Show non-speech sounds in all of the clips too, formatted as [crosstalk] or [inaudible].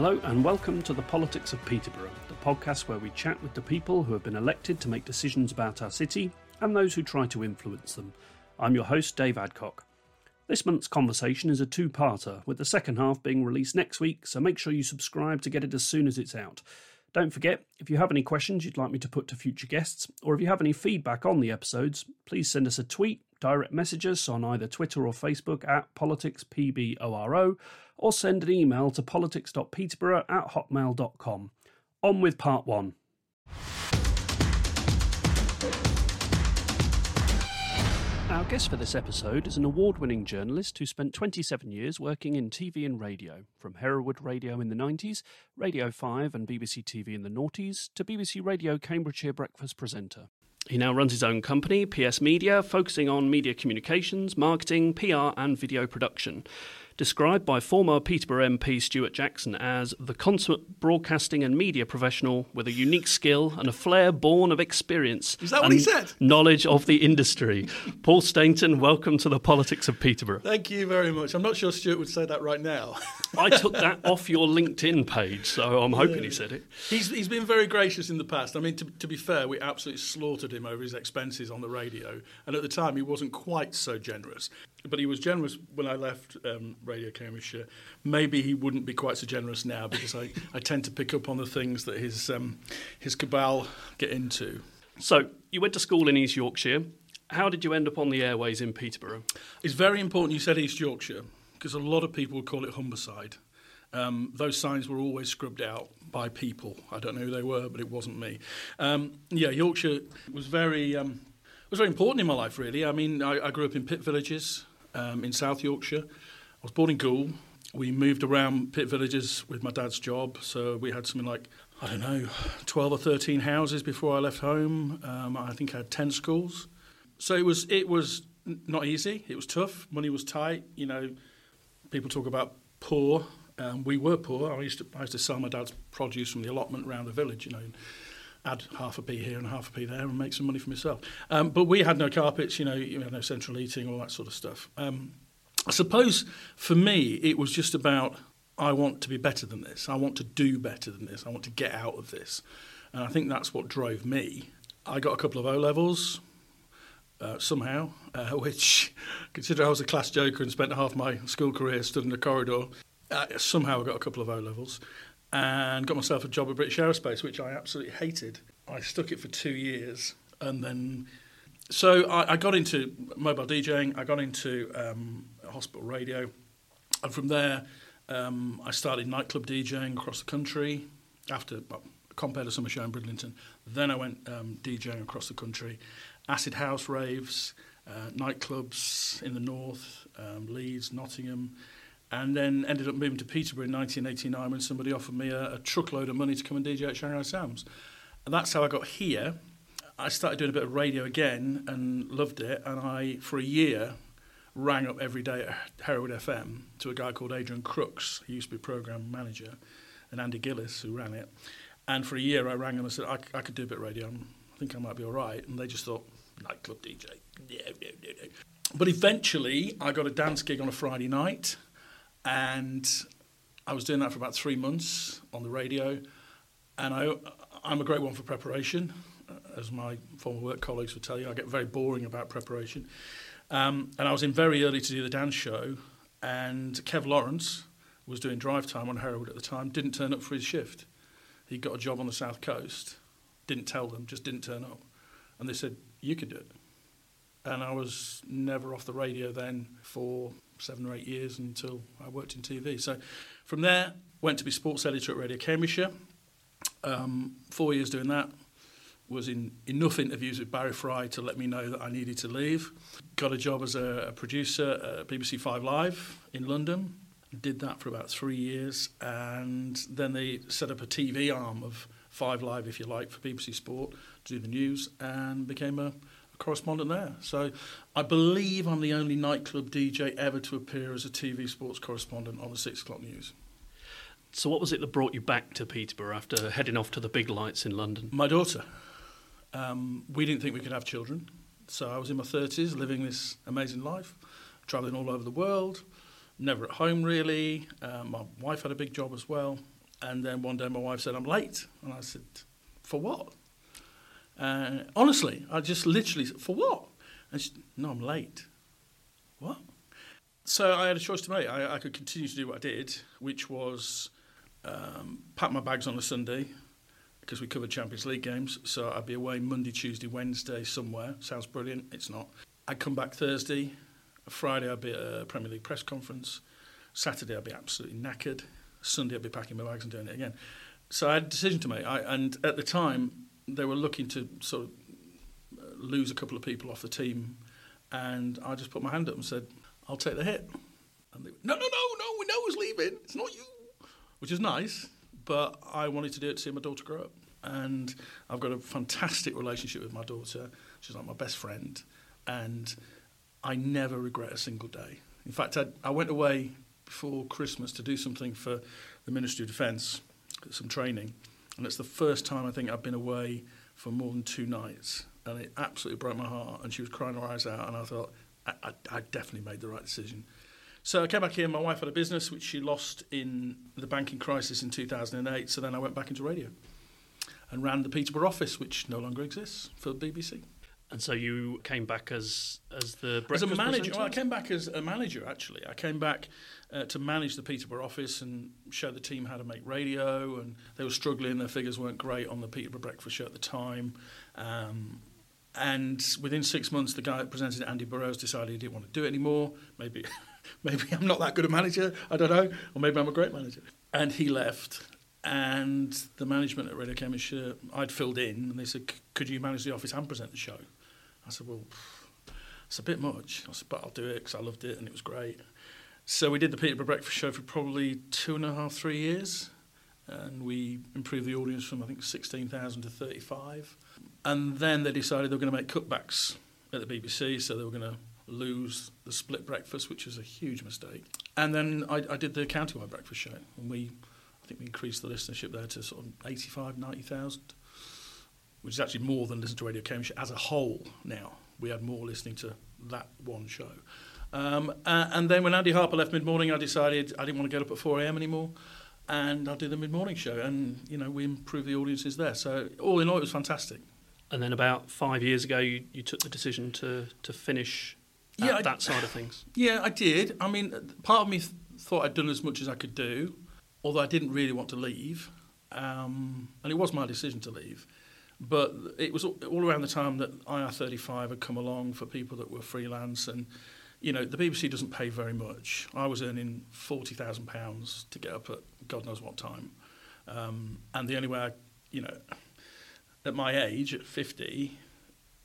Hello, and welcome to the Politics of Peterborough, the podcast where we chat with the people who have been elected to make decisions about our city and those who try to influence them. I'm your host, Dave Adcock. This month's conversation is a two parter, with the second half being released next week, so make sure you subscribe to get it as soon as it's out. Don't forget, if you have any questions you'd like me to put to future guests, or if you have any feedback on the episodes, please send us a tweet, direct message us on either Twitter or Facebook at politicspboro, or send an email to politics.peterborough at hotmail.com. On with part one. Our guest for this episode is an award winning journalist who spent 27 years working in TV and radio, from Hereward Radio in the 90s, Radio 5 and BBC TV in the noughties, to BBC Radio Cambridgeshire breakfast presenter. He now runs his own company, PS Media, focusing on media communications, marketing, PR, and video production described by former Peterborough MP Stewart Jackson as the consummate broadcasting and media professional with a unique skill and a flair born of experience. Is that what he said? Knowledge of the industry. Paul Stainton, welcome to the Politics of Peterborough. Thank you very much. I'm not sure Stewart would say that right now. I [laughs] took that off your LinkedIn page, so I'm hoping yeah. he said it. He's, he's been very gracious in the past. I mean, to, to be fair, we absolutely slaughtered him over his expenses on the radio, and at the time he wasn't quite so generous but he was generous when I left um, Radio Cambridgeshire. Maybe he wouldn't be quite so generous now because I, [laughs] I tend to pick up on the things that his um, his cabal get into. So you went to school in East Yorkshire. How did you end up on the airways in Peterborough? It's very important you said East Yorkshire because a lot of people would call it Humberside. Um, those signs were always scrubbed out by people. I don't know who they were, but it wasn't me. Um, yeah, Yorkshire was very um, was very important in my life, really. I mean, I, I grew up in pit villages um, in South Yorkshire. I was born in Goole. We moved around pit villages with my dad's job, so we had something like I don't know, 12 or 13 houses before I left home. Um, I think I had 10 schools. So it was it was not easy. It was tough. Money was tight. You know, people talk about poor. Um, we were poor. I used to I used to sell my dad's produce from the allotment around the village. You know, add half a pea here and half a pea there and make some money for myself. Um, but we had no carpets, you know, you had no central heating, all that sort of stuff. Um, I suppose for me, it was just about I want to be better than this. I want to do better than this. I want to get out of this. And I think that's what drove me. I got a couple of O levels. Uh, somehow, uh, [laughs] which, considering I was a class joker and spent half my school career stood in the corridor, uh, somehow I got a couple of O levels and got myself a job at British Aerospace, which I absolutely hated. I stuck it for two years, and then so I, I got into mobile DJing. I got into um, hospital radio, and from there um, I started nightclub DJing across the country. After well, compared to summer show in Bridlington, then I went um, DJing across the country, acid house raves, uh, nightclubs in the north, um, Leeds, Nottingham and then ended up moving to Peterborough in 1989 when somebody offered me a, a truckload of money to come and DJ at Shanghai Sam's. And that's how I got here. I started doing a bit of radio again and loved it. And I, for a year, rang up every day at Hereward FM to a guy called Adrian Crooks, who used to be program manager, and Andy Gillis, who ran it. And for a year, I rang them and said, I, I could do a bit of radio. I think I might be all right. And they just thought, nightclub DJ. No, no, no, no. But eventually, I got a dance gig on a Friday night and I was doing that for about three months on the radio. And I, I'm a great one for preparation, uh, as my former work colleagues would tell you. I get very boring about preparation. Um, and I was in very early to do the dance show, and Kev Lawrence was doing drive time on Hereward at the time, didn't turn up for his shift. He got a job on the south coast, didn't tell them, just didn't turn up. And they said, You could do it. And I was never off the radio then for seven or eight years until I worked in TV. So from there, went to be sports editor at Radio Cambridgeshire. Um, four years doing that. Was in enough interviews with Barry Fry to let me know that I needed to leave. Got a job as a, a producer at BBC Five Live in London. Did that for about three years, and then they set up a TV arm of Five Live, if you like, for BBC Sport to do the news, and became a correspondent there. So I believe I'm the only nightclub DJ ever to appear as a TV sports correspondent on the six o'clock news. So what was it that brought you back to Peterborough after heading off to the big lights in London? My daughter. Um, we didn't think we could have children, so I was in my 30s living this amazing life, travelling all over the world, never at home really. Um, my wife had a big job as well, And then one day my wife said, I'm late. And I said, For what? Uh, honestly, I just literally said, For what? And she No, I'm late. What? So I had a choice to make. I, I could continue to do what I did, which was um, pack my bags on a Sunday because we covered Champions League games. So I'd be away Monday, Tuesday, Wednesday somewhere. Sounds brilliant. It's not. I'd come back Thursday. Friday I'd be at a Premier League press conference. Saturday I'd be absolutely knackered. Sunday I'd be packing my bags and doing it again. So I had a decision to make. I, and at the time they were looking to sort of uh, lose a couple of people off the team, and I just put my hand up and said, "I'll take the hit." And they went, "No, no, no, no. We know who's leaving. It's not you," which is nice. But I wanted to do it to see my daughter grow up, and I've got a fantastic relationship with my daughter. She's like my best friend, and I never regret a single day. In fact, I, I went away before Christmas to do something for the Ministry of Defence, some training, and it's the first time I think I've been away for more than two nights, and it absolutely broke my heart. And she was crying her eyes out, and I thought I, I, I definitely made the right decision. So I came back here. My wife had a business which she lost in the banking crisis in 2008. So then I went back into radio and ran the Peterborough office, which no longer exists for BBC. And so you came back as as the as a manager. Well, I came back as a manager. Actually, I came back uh, to manage the Peterborough office and show the team how to make radio. And they were struggling; their figures weren't great on the Peterborough Breakfast Show at the time. Um, and within six months, the guy that presented it, Andy Burrows, decided he didn't want to do it anymore. Maybe, [laughs] maybe I'm not that good a manager. I don't know, or maybe I'm a great manager. And he left. And the management at Radio Cambridgeshire, I'd filled in, and they said, "Could you manage the office and present the show?" I said, "Well." It's a bit much. I said, but I'll do it because I loved it and it was great. So we did the Peterborough Breakfast Show for probably two and a half, three years. And we improved the audience from, I think, 16,000 to 35. And then they decided they were going to make cutbacks at the BBC. So they were going to lose the split breakfast, which was a huge mistake. And then I, I did the county-wide breakfast show. And we, I think we increased the listenership there to sort of 85, 90,000, which is actually more than listen to Radio Cambridgeshire as a whole now we had more listening to that one show. Um, uh, and then when Andy Harper left mid morning, I decided I didn't want to get up at 4 a.m. anymore. And I did the mid morning show. And, you know, we improved the audiences there. So, all in all, it was fantastic. And then about five years ago, you, you took the decision to, to finish Yeah, I- that side of things. Yeah, I did. I mean, part of me th- thought I'd done as much as I could do, although I didn't really want to leave. Um, and it was my decision to leave. But it was all around the time that IR35 had come along for people that were freelance. And, you know, the BBC doesn't pay very much. I was earning £40,000 to get up at God knows what time. Um, and the only way I, you know, at my age, at 50,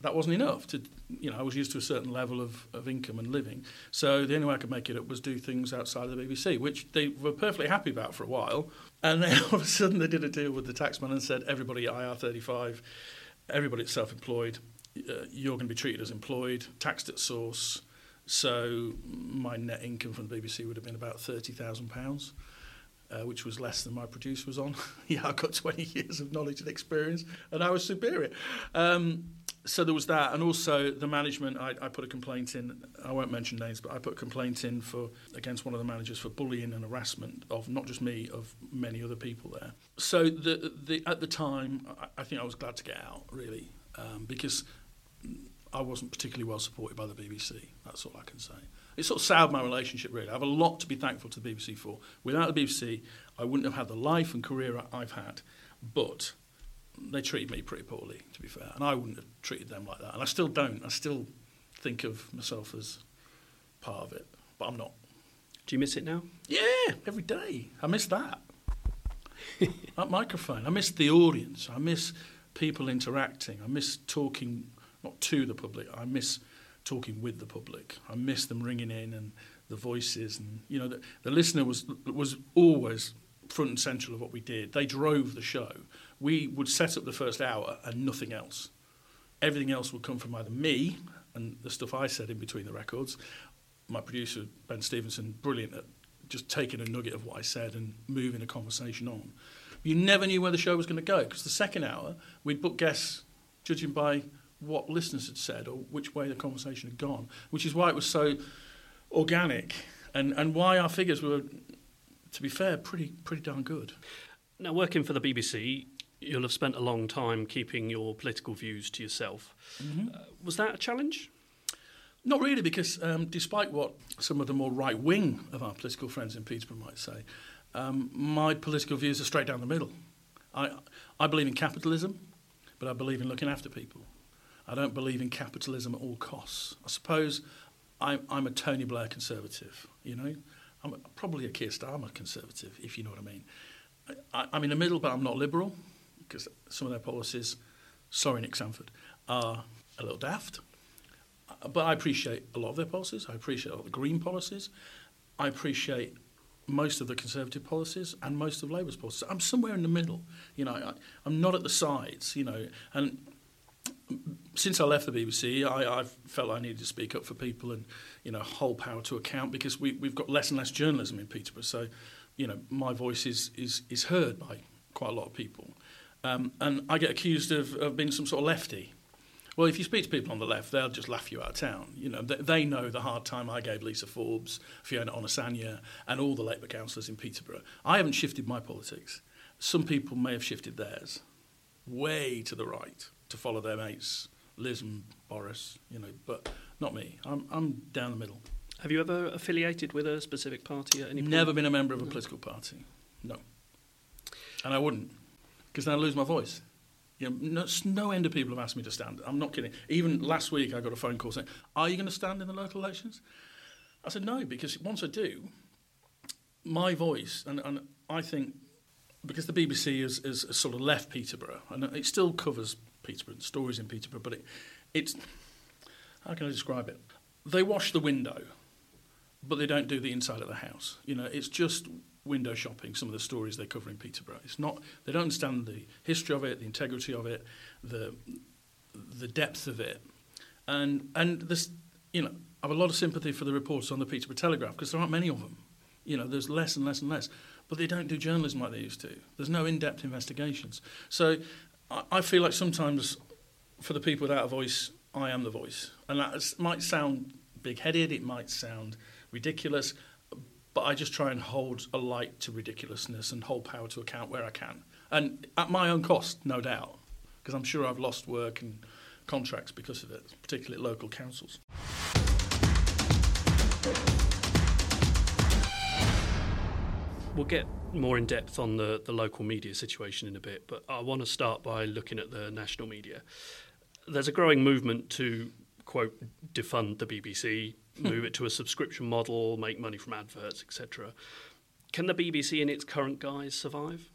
that wasn't enough to you know I was used to a certain level of, of income and living. So the only way I could make it up was do things outside of the BBC which they were perfectly happy about for a while. And then [laughs] all of a sudden they did a deal with the taxman and said everybody at IR35 everybody self-employed. Uh, you're going to be treated as employed taxed at source. So my net income from the BBC would have been about £30,000 uh, which was less than my producer was on. [laughs] yeah, I got 20 years of knowledge and experience, and I was superior. Um, so there was that, and also the management. I, I put a complaint in. I won't mention names, but I put a complaint in for against one of the managers for bullying and harassment of not just me, of many other people there. So the, the at the time, I, I think I was glad to get out really um, because I wasn't particularly well supported by the BBC. That's all I can say. It sort of soured my relationship, really. I have a lot to be thankful to the BBC for. Without the BBC, I wouldn't have had the life and career I've had. But they treated me pretty poorly, to be fair. And I wouldn't have treated them like that. And I still don't. I still think of myself as part of it. But I'm not. Do you miss it now? Yeah, every day. I miss that. [laughs] that microphone. I miss the audience. I miss people interacting. I miss talking, not to the public. I miss talking with the public. I miss them ringing in and the voices. And, you know, the, the listener was, was always front and central of what we did. They drove the show. We would set up the first hour and nothing else. Everything else would come from either me and the stuff I said in between the records, my producer Ben Stevenson, brilliant at just taking a nugget of what I said and moving a conversation on. You never knew where the show was going to go because the second hour we'd book guests judging by what listeners had said or which way the conversation had gone, which is why it was so organic and, and why our figures were, to be fair, pretty pretty darn good. Now, working for the BBC, you'll have spent a long time keeping your political views to yourself. Mm-hmm. Uh, was that a challenge? Not really, because um, despite what some of the more right wing of our political friends in Peterborough might say, um, my political views are straight down the middle. I, I believe in capitalism, but I believe in looking after people. I don't believe in capitalism at all costs. I suppose I'm, I'm a Tony Blair conservative, you know. I'm probably a Keir Starmer conservative, if you know what I mean. I, I'm in the middle, but I'm not liberal, because some of their policies, sorry, Nick Sandford, are a little daft. Uh, but I appreciate a lot of their policies. I appreciate a lot of the Green policies. I appreciate most of the Conservative policies and most of Labour's policies. I'm somewhere in the middle. You know, I, I'm not at the sides. You know, and since I left the BBC, I, I felt I needed to speak up for people and you know hold power to account because we, we've got less and less journalism in Peterborough. So, you know, my voice is is, is heard by quite a lot of people, um, and I get accused of, of being some sort of lefty. Well, if you speak to people on the left, they'll just laugh you out of town. You know, they, they know the hard time I gave Lisa Forbes, Fiona Onasanya, and all the Labour councillors in Peterborough. I haven't shifted my politics. Some people may have shifted theirs, way to the right, to follow their mates, Liz and Boris. You know, but not me. I'm I'm down the middle. Have you ever affiliated with a specific party at any point? Never been a member of a political party. No. And I wouldn't, because then I'd lose my voice. You know, no, no end of people have asked me to stand. I'm not kidding. Even last week, I got a phone call saying, "Are you going to stand in the local elections?" I said no because once I do, my voice and, and I think because the BBC has, has sort of left Peterborough and it still covers Peterborough stories in Peterborough, but it, it's how can I describe it? They wash the window, but they don't do the inside of the house. You know, it's just window shopping some of the stories they cover in Peterborough. It's not they don't understand the history of it, the integrity of it, the the depth of it, and and this you know I have a lot of sympathy for the reporters on the Peterborough Telegraph because there aren't many of them. You know, there's less and less and less, but they don't do journalism like they used to. There's no in-depth investigations. So I, feel like sometimes for the people without a voice, I am the voice, and that might sound big-headed. It might sound ridiculous but I just try and hold a light to ridiculousness and hold power to account where I can. And at my own cost, no doubt, because I'm sure I've lost work and contracts because of it, particularly at local councils. We'll get more in depth on the, the local media situation in a bit, but I want to start by looking at the national media. There's a growing movement to, quote, defund the BBC, hmm. move it to a subscription model, make money from adverts, etc. Can the BBC in its current guise survive?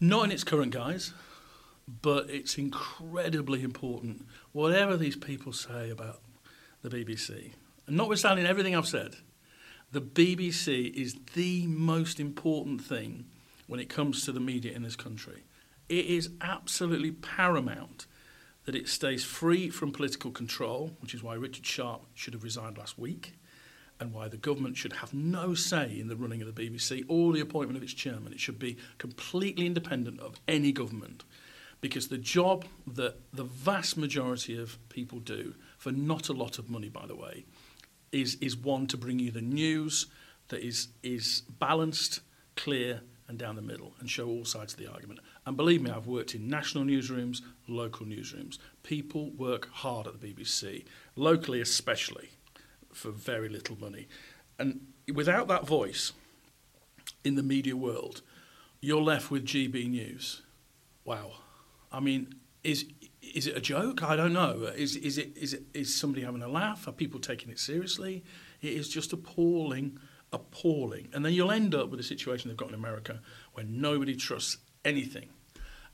Not in its current guise, but it's incredibly important. Whatever these people say about the BBC, and notwithstanding everything I've said, the BBC is the most important thing when it comes to the media in this country. It is absolutely paramount that it stays free from political control, which is why Richard Sharp should have resigned last week, and why the government should have no say in the running of the BBC or the appointment of its chairman. It should be completely independent of any government. Because the job that the vast majority of people do, for not a lot of money, by the way, is, is one to bring you the news that is, is balanced, clear, and down the middle and show all sides of the argument. And believe me, I've worked in national newsrooms, local newsrooms. People work hard at the BBC, locally especially, for very little money. And without that voice in the media world, you're left with GB News. Wow. I mean, is is it a joke? I don't know. Is is it is it is somebody having a laugh? Are people taking it seriously? It is just appalling appalling. And then you'll end up with a situation they've got in America where nobody trusts anything.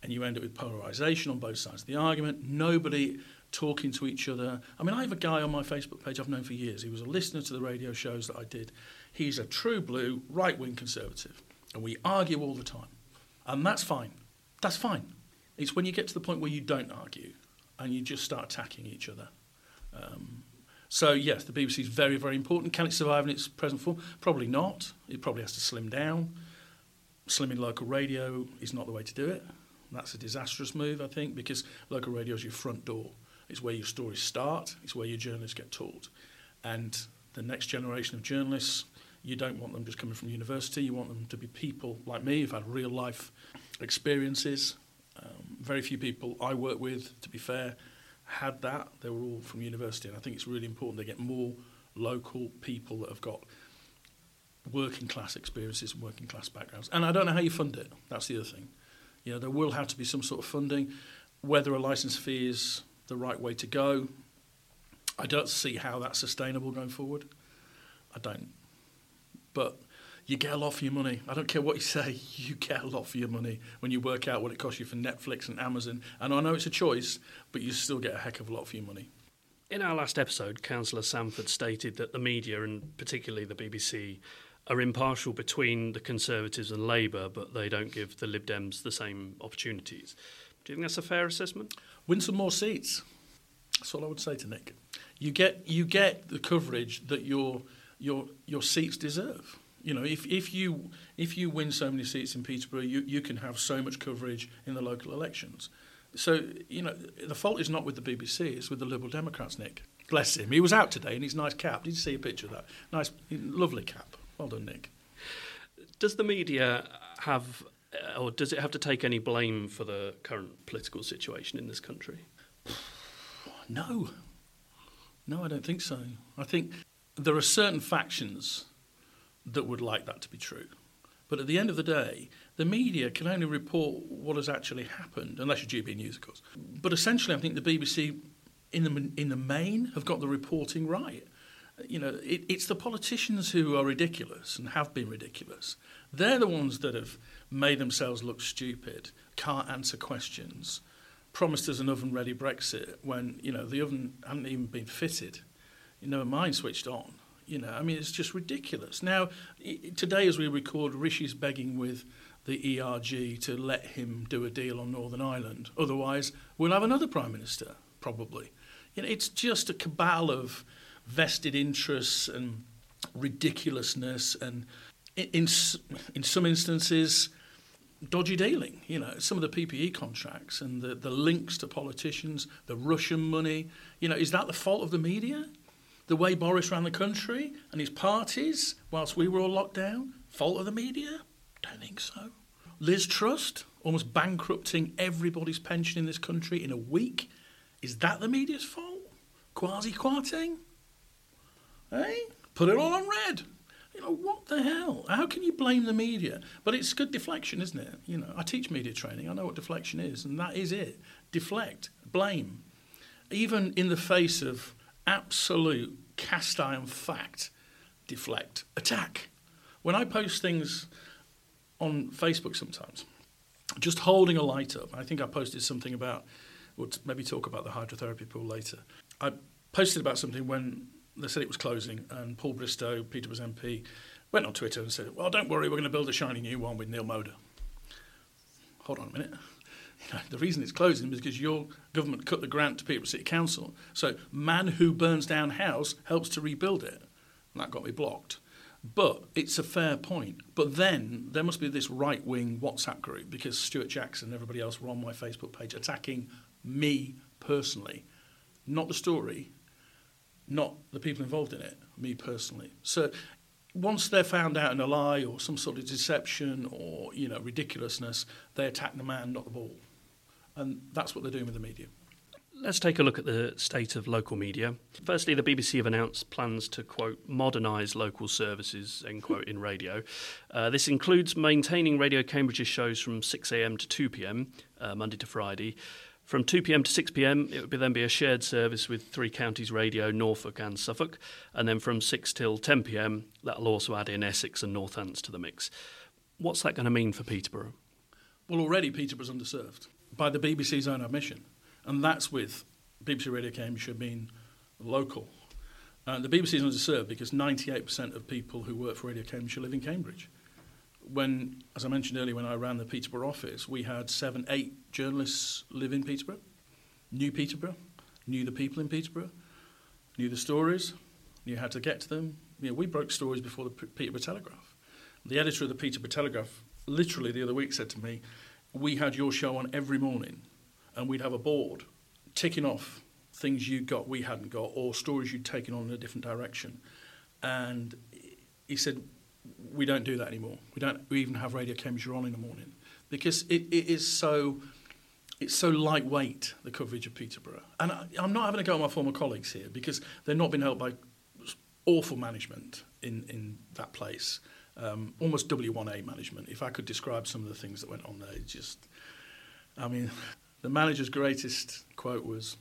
And you end up with polarization on both sides of the argument, nobody talking to each other. I mean, I have a guy on my Facebook page I've known for years. He was a listener to the radio shows that I did. He's a true blue, right wing conservative. And we argue all the time. And that's fine. That's fine. It's when you get to the point where you don't argue and you just start attacking each other. Um, so, yes, the BBC is very, very important. Can it survive in its present form? Probably not. It probably has to slim down. Slimming local radio is not the way to do it. That's a disastrous move, I think, because local radio is your front door. It's where your stories start, it's where your journalists get taught. And the next generation of journalists, you don't want them just coming from university, you want them to be people like me who've had real life experiences. Um, very few people I work with, to be fair, had that. They were all from university, and I think it's really important they get more local people that have got working class experiences and working class backgrounds. And I don't know how you fund it. That's the other thing. You know, there will have to be some sort of funding. Whether a license fee is the right way to go, I don't see how that's sustainable going forward. I don't. But you get a lot for your money. I don't care what you say, [laughs] you get a lot for your money when you work out what it costs you for Netflix and Amazon. And I know it's a choice, but you still get a heck of a lot for your money. In our last episode, Councillor Sandford stated that the media, and particularly the BBC, are impartial between the Conservatives and Labour, but they don't give the Lib Dems the same opportunities. Do you think that's a fair assessment? Win some more seats. That's all I would say to Nick. You get you get the coverage that your your your seats deserve. You know, if, if you if you win so many seats in Peterborough, you, you can have so much coverage in the local elections. So, you know, the fault is not with the BBC, it's with the Liberal Democrats, Nick. Bless him. He was out today in his nice cap. Did you see a picture of that? Nice, lovely cap. Well done, Nick. Does the media have, or does it have to take any blame for the current political situation in this country? [sighs] No. No, I don't think so. I think there are certain factions that would like that to be true. But at the end of the day, the media can only report what has actually happened, unless you're GB News, of course. But essentially, I think the BBC, in the, in the main, have got the reporting right. You know, it, it's the politicians who are ridiculous and have been ridiculous. They're the ones that have made themselves look stupid, can't answer questions, promised us an oven-ready Brexit when, you know, the oven hadn't even been fitted. You know, mind switched on. You know, I mean, it's just ridiculous. Now, today as we record, Rishi's begging with the ERG to let him do a deal on Northern Ireland. Otherwise, we'll have another Prime Minister, probably. You know, it's just a cabal of vested interests and ridiculousness and, in, in some instances, dodgy dealing. You know, some of the PPE contracts and the, the links to politicians, the Russian money. You know, is that the fault of the media? The way Boris ran the country and his parties whilst we were all locked down? Fault of the media? Don't think so. Liz Truss almost bankrupting everybody's pension in this country in a week. Is that the media's fault? Kwasi Kwarteng? Hey, eh? put it all on red. You know, what the hell? How can you blame the media? But it's good deflection, isn't it? You know, I teach media training. I know what deflection is, and that is it. Deflect, blame. Even in the face of absolute cast iron fact deflect, attack. When I post things on Facebook sometimes, just holding a light up, I think I posted something about, we'll maybe talk about the hydrotherapy pool later. I posted about something when they said it was closing, and Paul Bristow, Peterborough's MP, went on Twitter and said, Well, don't worry, we're going to build a shiny new one with Neil Moder. Hold on a minute. You know, the reason it's closing is because your government cut the grant to Peterborough City Council. So, man who burns down house helps to rebuild it. And that got me blocked. But it's a fair point. But then there must be this right wing WhatsApp group because Stewart Jackson and everybody else were on my Facebook page attacking me personally, not the story, not the people involved in it, me personally. So once they're found out in a lie or some sort of deception or you know ridiculousness, they attack the man, not the ball. And that's what they're doing with the media. Let's take a look at the state of local media. Firstly, the BBC have announced plans to, quote, modernise local services, end quote, in radio. Uh, this includes maintaining Radio Cambridge's shows from 6am to 2pm, uh, Monday to Friday. From 2pm to 6pm, it would then be a shared service with Three Counties Radio, Norfolk and Suffolk. And then from 6 till 10pm, that'll also add in Essex and Northants to the mix. What's that going to mean for Peterborough? Well, already Peterborough's underserved by the BBC's own admission. And that's with BBC Radio Cambridgeshire being local. Uh, the BBC is underserved because 98% of people who work for Radio Cambridgeshire live in Cambridge. When, as I mentioned earlier, when I ran the Peterborough office, we had seven, eight journalists live in Peterborough, knew Peterborough, knew the people in Peterborough, knew the stories, knew how to get to them. You know, we broke stories before the P- Peterborough Telegraph. The editor of the Peterborough Telegraph literally the other week said to me, we had your show on every morning and we'd have a board ticking off things you got we hadn't got or stories you'd taken on in a different direction. And he said, we don't do that anymore. We don't we even have Radio Cambridgeshire on in the morning. because it, it is so it's so lightweight the coverage of Peterborough, and I, I'm not having a go at my former colleagues here because they've not been helped by awful management in in that place, um, almost W1A management. If I could describe some of the things that went on there, just, I mean, the manager's greatest quote was.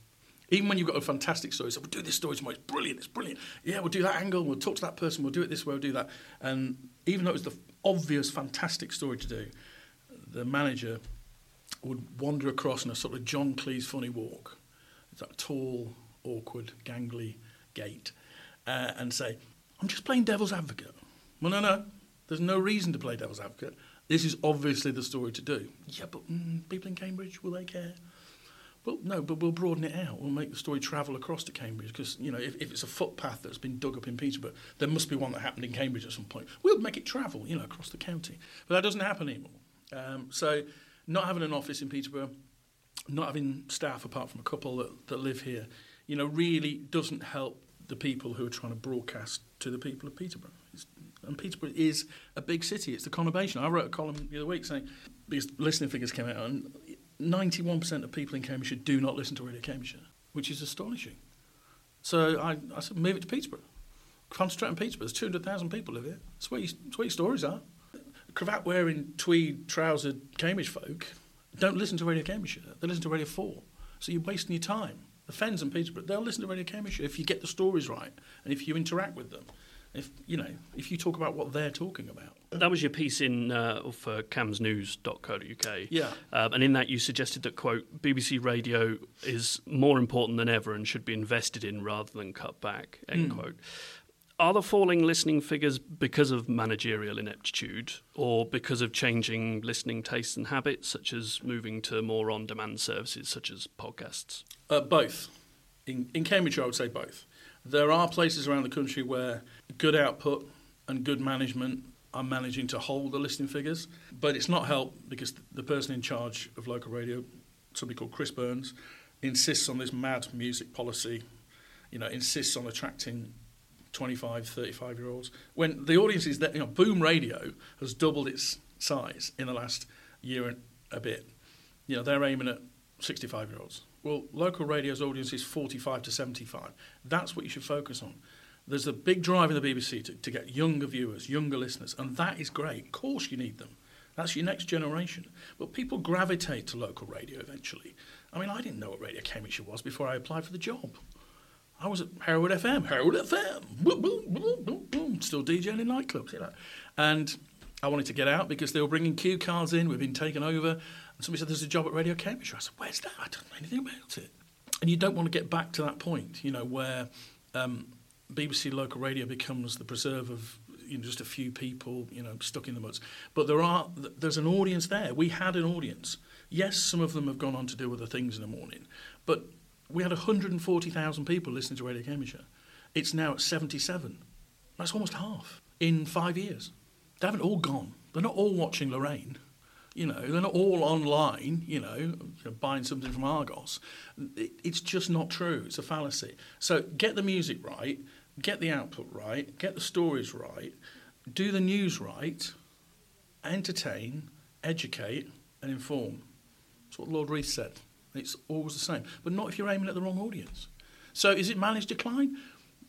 Even when you've got a fantastic story, so we'll do this story tomorrow. It's brilliant. It's brilliant. Yeah, we'll do that angle. We'll talk to that person. We'll do it this way. We'll do that. And even though it was the obvious, fantastic story to do, the manager would wander across in a sort of John Cleese funny walk. It's that tall, awkward, gangly gait, uh, and say, I'm just playing devil's advocate. Well, no, no. There's no reason to play devil's advocate. This is obviously the story to do. Yeah, but mm, people in Cambridge, will they care? Well, no, but we'll broaden it out. We'll make the story travel across to Cambridge because, you know, if, if it's a footpath that's been dug up in Peterborough, there must be one that happened in Cambridge at some point. We'll make it travel, you know, across the county. But that doesn't happen anymore. Um, so, not having an office in Peterborough, not having staff apart from a couple that, that live here, you know, really doesn't help the people who are trying to broadcast to the people of Peterborough. And Peterborough is a big city. It's the conurbation. I wrote a column the other week saying because listening figures came out, and 91% of people in Cambridgeshire do not listen to Radio Cambridgeshire, which is astonishing. So I, I said, move it to Peterborough. Concentrate on Peterborough. There's 200,000 people live here. That's where, you, that's where your stories are. Cravat wearing, tweed trousered Cambridge folk don't listen to Radio Cambridgeshire. They listen to Radio 4. So you're wasting your time. The Fens and Peterborough, they'll listen to Radio Cambridgeshire if you get the stories right and if you interact with them. If you know, if you talk about what they're talking about. That was your piece in uh, for cambsnews.co.uk. Yeah. Um, and in that you suggested that quote BBC Radio is more important than ever and should be invested in rather than cut back. End Mm. quote. Are the falling listening figures because of managerial ineptitude or because of changing listening tastes and habits, such as moving to more on demand services such as podcasts? Uh, both. In, in Cambridgeshire, I would say both. There are places around the country where good output and good management are managing to hold the listening figures, but it's not helped because the person in charge of local radio, somebody called Chris Burns, insists on this mad music policy, you know, insists on attracting 25, 35 year olds. When the audience is that, you know, Boom Radio has doubled its size in the last year and a bit. You know, they're aiming at 65 year olds. Well, local radio's audience is 45 to 75. That's what you should focus on. There's a big drive in the BBC to, to get younger viewers, younger listeners, and that is great. Of course, you need them. That's your next generation. But people gravitate to local radio eventually. I mean, I didn't know what Radio Cambridgeshire was before I applied for the job. I was at Hereward FM, Hereward FM, boom, boom, boom, boom, still DJing in nightclubs, you know. And I wanted to get out because they were bringing cue cards in, we've been taken over. Somebody said, There's a job at Radio Cambridgeshire. I said, Where's that? I don't know anything about it. And you don't want to get back to that point, you know, where um, BBC local radio becomes the preserve of you know, just a few people, you know, stuck in the muds. But there are, there's an audience there. We had an audience. Yes, some of them have gone on to do other things in the morning, but we had 140,000 people listening to Radio Cambridgeshire. It's now at 77. That's almost half in five years. They haven't all gone. They're not all watching Lorraine. You know, they're not all online, you know, buying something from Argos. It, it's just not true. It's a fallacy. So get the music right, get the output right, get the stories right, do the news right, entertain, educate, and inform. That's what Lord Reith said. It's always the same, but not if you're aiming at the wrong audience. So is it managed decline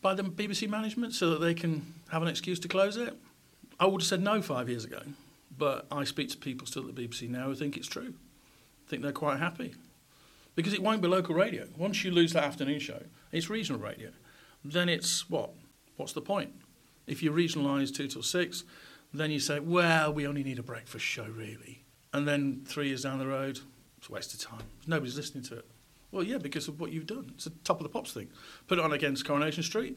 by the BBC management so that they can have an excuse to close it? I would have said no five years ago, but I speak to people still at the BBC now who think it's true. I think they're quite happy. Because it won't be local radio. Once you lose that afternoon show, it's regional radio. Then it's what? What's the point? If you regionalise two till six, then you say, well, we only need a breakfast show, really. And then three years down the road, it's a waste of time. Nobody's listening to it. Well, yeah, because of what you've done. It's a top of the pops thing. Put it on against Coronation Street,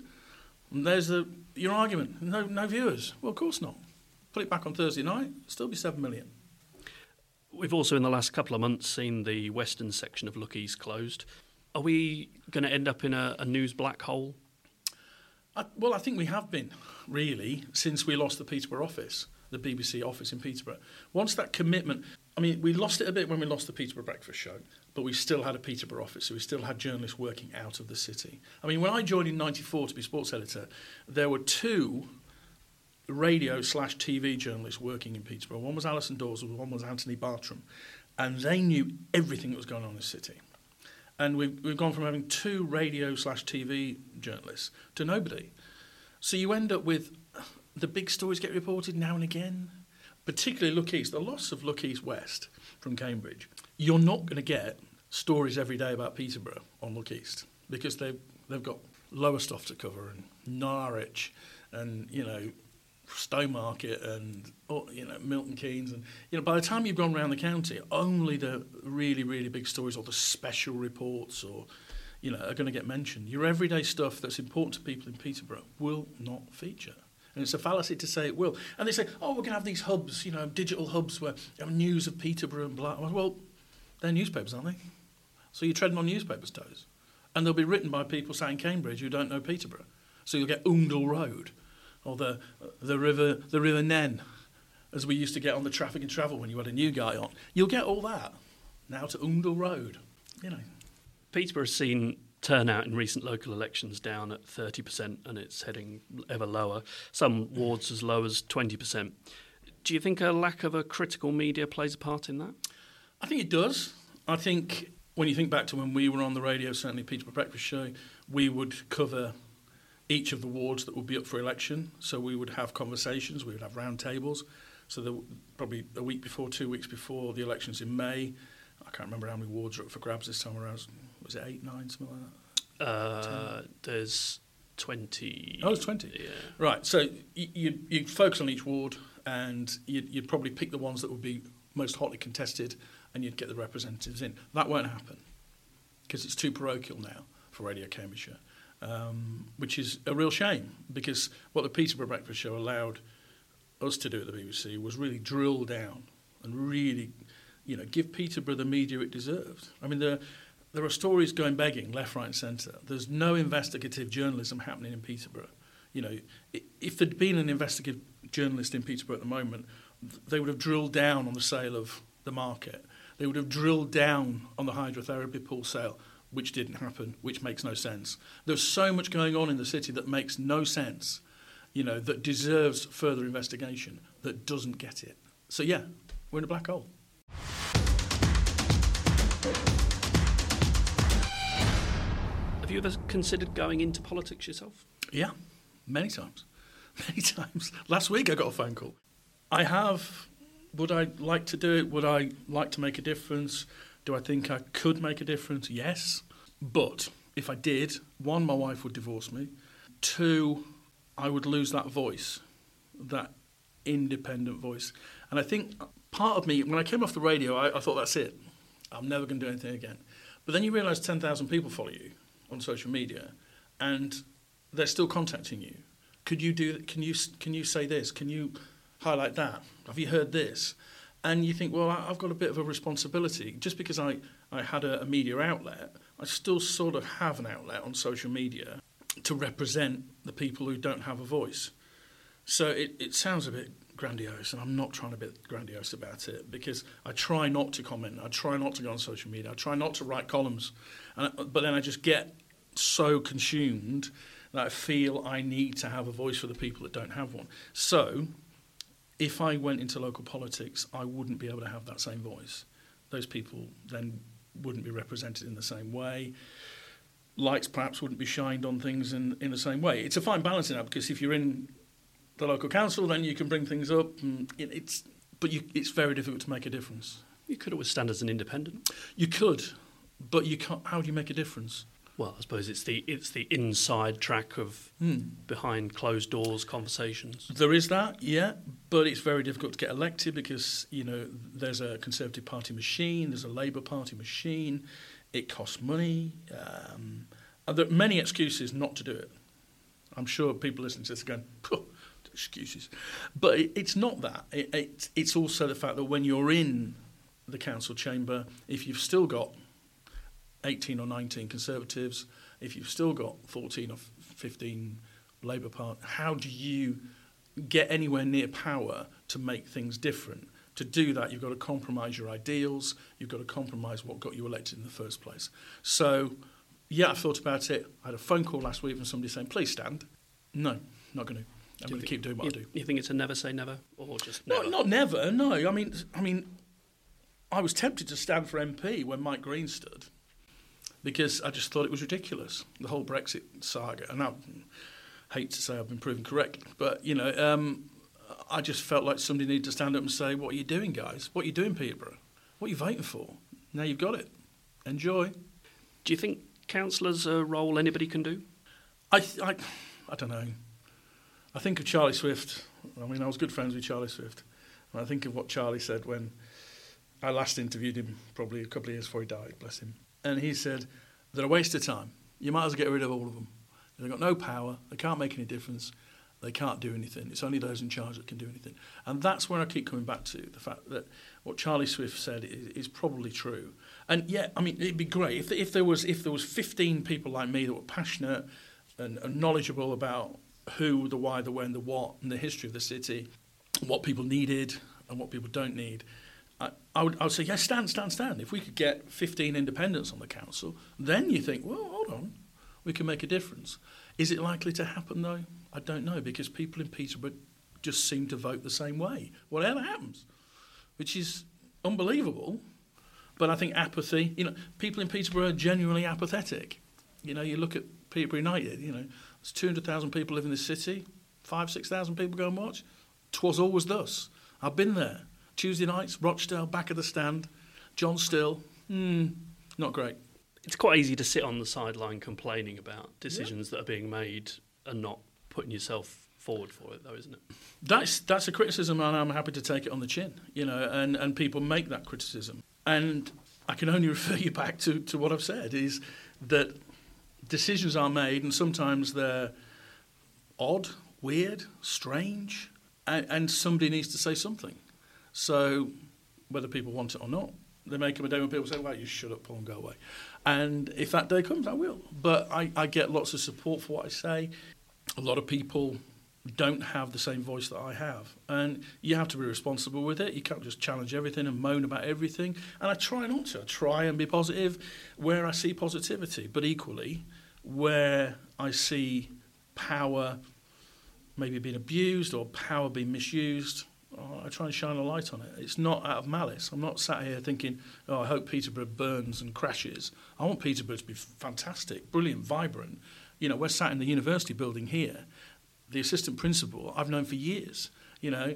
and there's the, your argument. No, no viewers. Well, of course not. Put it back on Thursday night, still be seven million. We've also, in the last couple of months, seen the western section of Look East closed. Are we going to end up in a, a news black hole? I, well, I think we have been, really, since we lost the Peterborough office, the BBC office in Peterborough. Once that commitment, I mean, we lost it a bit when we lost the Peterborough Breakfast Show, but we still had a Peterborough office, so we still had journalists working out of the city. I mean, when I joined in 94 to be sports editor, there were two radio slash TV journalists working in Peterborough. One was Alison Dawes, one was Anthony Bartram, and they knew everything that was going on in the city. And we've, we've gone from having two radio slash TV journalists to nobody. So you end up with the big stories get reported now and again, particularly Look East. The loss of Look East West from Cambridge, you're not going to get stories every day about Peterborough on Look East because they've, they've got Lowestoft to cover and Norwich and, you know, Stowmarket and oh, you know Milton Keynes and you know by the time you've gone around the county, only the really really big stories or the special reports or you know are going to get mentioned. Your everyday stuff that's important to people in Peterborough will not feature. And it's a fallacy to say it will. And they say, oh, we're going to have these hubs, you know, digital hubs where you have news of Peterborough and blah. Well, they're newspapers, aren't they? So you're treading on newspapers' toes. And they'll be written by people saying Cambridge who don't know Peterborough. So you'll get Oundle Road or the, the, river, the River Nen, as we used to get on the traffic and travel when you had a new guy on. You'll get all that now to Oundle Road, you know. Peterborough's seen turnout in recent local elections down at 30% and it's heading ever lower, some wards as low as 20%. Do you think a lack of a critical media plays a part in that? I think it does. I think when you think back to when we were on the radio, certainly Peterborough Breakfast Show, we would cover each of the wards that would be up for election. So we would have conversations, we would have roundtables. So the, probably a week before, two weeks before the elections in May, I can't remember how many wards are up for grabs this time around. Was it eight, nine, something like that? Uh, there's 20. Oh, it's 20. Yeah. Right. So you, you focus on each ward and you'd, you'd probably pick the ones that would be most hotly contested and you'd get the representatives in. That won't happen because it's too parochial now for Radio Cambridgeshire, um, which is a real shame because what the Peterborough Breakfast Show allowed us to do at the BBC was really drill down and really, you know, give Peterborough the media it deserved. I mean, the there are stories going begging left, right, and centre. There's no investigative journalism happening in Peterborough. You know, if there'd been an investigative journalist in Peterborough at the moment, they would have drilled down on the sale of the market. They would have drilled down on the hydrotherapy pool sale, which didn't happen, which makes no sense. There's so much going on in the city that makes no sense, you know, that deserves further investigation, that doesn't get it. So, yeah, we're in a black hole. Have you ever considered going into politics yourself? Yeah, many times. [laughs] Many times. Last week I got a phone call. I have. Would I like to do it? Would I like to make a difference? Do I think I could make a difference? Yes. But if I did, one, my wife would divorce me. Two, I would lose that voice, that independent voice. And I think part of me, when I came off the radio, I, I thought, that's it. I'm never going to do anything again. But then you realise 10,000 people follow you on social media, and they're still contacting you. Could you do? Can you can you say this? Can you highlight that? Have you heard this? And you think, well, I've got a bit of a responsibility. Just because I, I had a, a media outlet, I still sort of have an outlet on social media to represent the people who don't have a voice. So it, it sounds a bit grandiose, and I'm not trying to be grandiose about it because I try not to comment. I try not to go on social media. I try not to write columns but then I just get so consumed that I feel I need to have a voice for the people that don't have one. So, if I went into local politics, I wouldn't be able to have that same voice. Those people then wouldn't be represented in the same way. Lights perhaps wouldn't be shined on things in, in the same way. It's a fine balancing act because if you're in the local council, then you can bring things up. And it, it's, but you, it's very difficult to make a difference. You could always stand as an independent. You could, but you can't. How do you make a difference? Well, I suppose it's the it's the inside track of mm. behind closed doors conversations. There is that, yeah, but it's very difficult to get elected because you know there's a Conservative Party machine, there's a Labour Party machine, it costs money. Um, and there are many excuses not to do it. I'm sure people listening to this are going, excuses, but it, it's not that. It, it, it's also the fact that when you're in the council chamber, if you've still got 18 or 19 Conservatives, if you've still got 14 or 15 Labour Party, how do you get anywhere near power to make things different? To do that, you've got to compromise your ideals, you've got to compromise what got you elected in the first place. So, yeah, I've thought about it. I had a phone call last week from somebody saying, please stand. No, not going to. I'm going to keep doing what you, I do. You think it's a never say never, or just never? not never. No, I mean, I mean, I was tempted to stand for MP when Mike Greene stood because I just thought it was ridiculous the whole Brexit saga. And I hate to say I've been proven correct, but you know, um, I just felt like somebody needed to stand up and say, "What are you doing, guys? What are you doing, Peterborough? What are you voting for? Now you've got it. Enjoy." Do you think councillors a role anybody can do? I, I, I don't know. I think of Charlie Swift. I mean, I was good friends with Charlie Swift. And I think of what Charlie said when I last interviewed him, probably a couple of years before he died, bless him. And he said, they're a waste of time. You might as well get rid of all of them. They've got no power. They can't make any difference. They can't do anything. It's only those in charge that can do anything. And that's where I keep coming back to the fact that what Charlie Swift said is, is probably true. And yeah, I mean, it'd be great if, if there was if there was 15 people like me that were passionate and, and knowledgeable about who, the why, the when, the what, and the history of the city, what people needed and what people don't need. I, I, would, I would say, yes, stand, stand, stand. If we could get 15 independents on the council, then you think, well, hold on, we can make a difference. Is it likely to happen, though? I don't know, because people in Peterborough just seem to vote the same way, whatever happens, which is unbelievable. But I think apathy, you know, people in Peterborough are genuinely apathetic. You know, you look at Peterborough United, you know, there's 200,000 people live in this city, five, 6,000 people go and watch. Twas always thus. I've been there. Tuesday nights, Rochdale, back of the stand, John Still, hmm, not great. It's quite easy to sit on the sideline complaining about decisions that are being made and not putting yourself forward for it, though, isn't it? That's that's a criticism, and I'm happy to take it on the chin. You know, and, and people make that criticism, and I can only [laughs] refer you back to, to what I've said is that decisions are made, and sometimes they're odd, weird, strange, and, and somebody needs to say something. So, whether people want it or not, there may come a day when people say, "Well, you shut up, Paul, and go away." And if that day comes, I will. But I, I get lots of support for what I say. A lot of people don't have the same voice that I have. And you have to be responsible with it. You can't just challenge everything and moan about everything. And I try not to. I try and be positive where I see positivity, but equally where I see power maybe being abused or power being misused, I try and shine a light on it. It's not out of malice. I'm not sat here thinking, oh, I hope Peterborough burns and crashes. I want Peterborough to be fantastic, brilliant, vibrant. You know, we're sat in the university building here the assistant principal I've known for years. You know,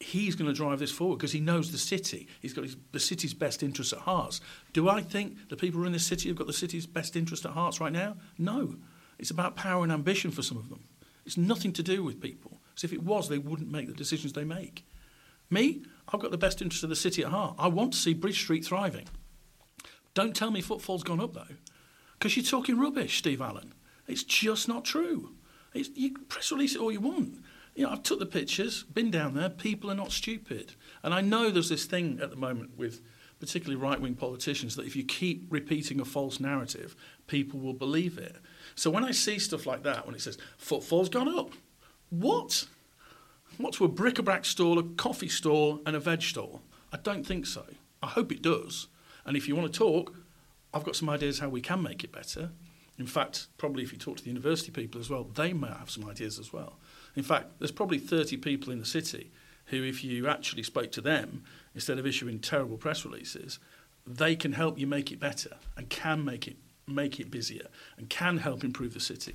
he's going to drive this forward because he knows the city. He's got his, the city's best interests at heart. Do I think the people who are in this city have got the city's best interest at heart right now? No. It's about power and ambition for some of them. It's nothing to do with people. So if it was, they wouldn't make the decisions they make. Me, I've got the best interest of the city at heart. I want to see Bridge Street thriving. Don't tell me footfall's gone up though, because you're talking rubbish, Steve Allen. It's just not true. It's, you press release it all you want. You know, I've took the pictures, been down there. People are not stupid, and I know there's this thing at the moment with particularly right-wing politicians that if you keep repeating a false narrative, people will believe it. So when I see stuff like that, when it says footfall's gone up, what? What to a bric-a-brac store, a coffee store, and a veg store? I don't think so. I hope it does. And if you want to talk, I've got some ideas how we can make it better. In fact, probably if you talk to the university people as well, they may have some ideas as well. In fact, there's probably 30 people in the city who, if you actually spoke to them, instead of issuing terrible press releases, they can help you make it better and can make it make it busier and can help improve the city.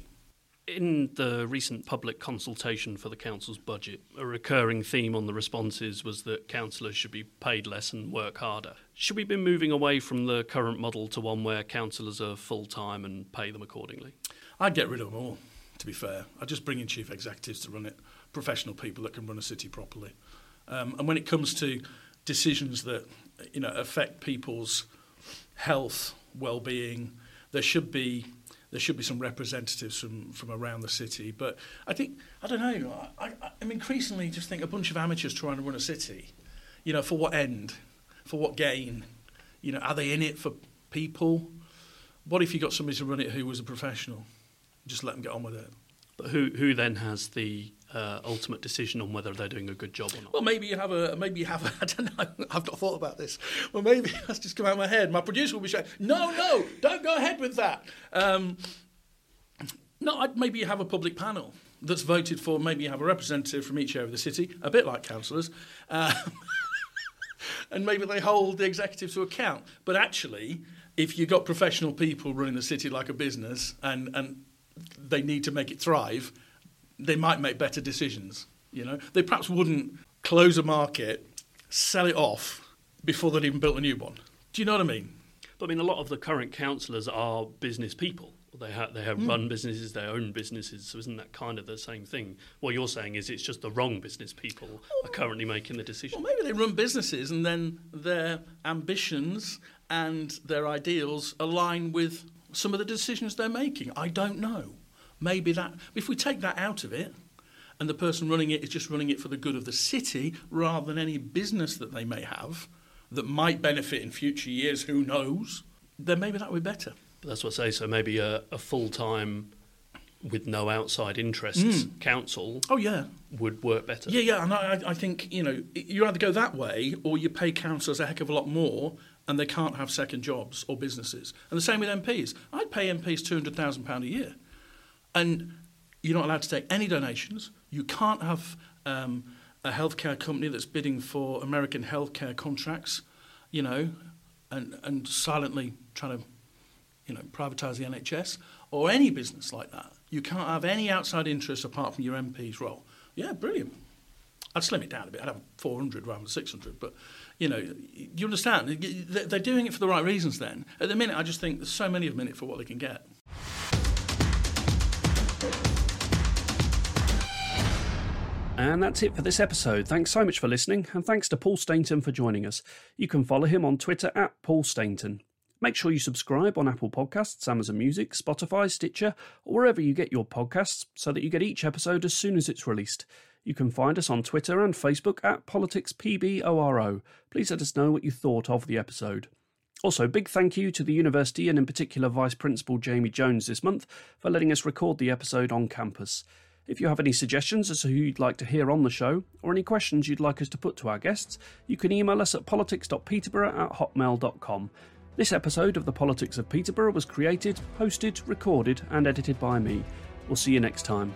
In the recent public consultation for the council's budget, a recurring theme on the responses was that councillors should be paid less and work harder. Should we be moving away from the current model to one where councillors are full time and pay them accordingly? I'd get rid of them all, to be fair. I'd just bring in chief executives to run it, professional people that can run a city properly. Um, and when it comes to decisions that you know affect people's health, well-being, there should be there should be some representatives from, from around the city. But I think, I don't know, I, I, I'm increasingly just think a bunch of amateurs trying to run a city, you know, for what end? For what gain? You know, are they in it for people? What if you got somebody to run it who was a professional? Just let them get on with it. But who, who then has the uh, ultimate decision on whether they're doing a good job or not? Well, maybe you have a, maybe you have a, [laughs] I don't know, I've not thought about this. Well, maybe [laughs] that's just come out of my head. My producer will be saying, no, no, don't go ahead with that. Um, no, I'd, maybe you have a public panel. that's voted for. Maybe you have a representative from each area of the city, a bit like councillors. Uh, [laughs] and maybe they hold the executive to account. But actually, if you've got professional people running the city like a business and, and they need to make it thrive, they might make better decisions. You know, they perhaps wouldn't close a market, sell it off before they'd even built a new one. Do you know what I mean? But I mean, a lot of the current councillors are business people. They have they have mm. run businesses, they own businesses. So isn't that kind of the same thing? What you're saying is it's just the wrong business people are currently making the decision. Well, maybe they run businesses and then their ambitions and their ideals align with some of the decisions they're making. I don't know. Maybe that if we take that out of it, and the person running it is just running it for the good of the city rather than any business that they may have that might benefit in future years, who knows, then maybe that would be better. But that's what I say. So maybe a, a full time with no outside interests mm. council oh yeah would work better yeah yeah and I, I think you know you either go that way or you pay councillors a heck of a lot more and they can't have second jobs or businesses and the same with MPs I'd pay MPs £200,000 a year and you're not allowed to take any donations you can't have um, a healthcare company that's bidding for American healthcare contracts, you know, and, and silently trying to, you know, privatise the NHS or any business like that. You can't have any outside interests apart from your MP's role. Yeah, brilliant. I'd slim it down a bit. I'd have 400 rather than 600. But, you know, you understand? They're doing it for the right reasons then. At the minute, I just think there's so many of them in it for what they can get. And that's it for this episode. Thanks so much for listening, and thanks to Paul Stainton for joining us. You can follow him on Twitter at Paul Stainton. Make sure you subscribe on Apple Podcasts, Amazon Music, Spotify, Stitcher, or wherever you get your podcasts so that you get each episode as soon as it's released. You can find us on Twitter and Facebook at PoliticsPBORO. Please let us know what you thought of the episode. Also, big thank you to the university and in particular Vice Principal Jamie Jones this month for letting us record the episode on campus. If you have any suggestions as to who you'd like to hear on the show, or any questions you'd like us to put to our guests, you can email us at politics.peterborough at hotmail.com. This episode of The Politics of Peterborough was created, hosted, recorded, and edited by me. We'll see you next time.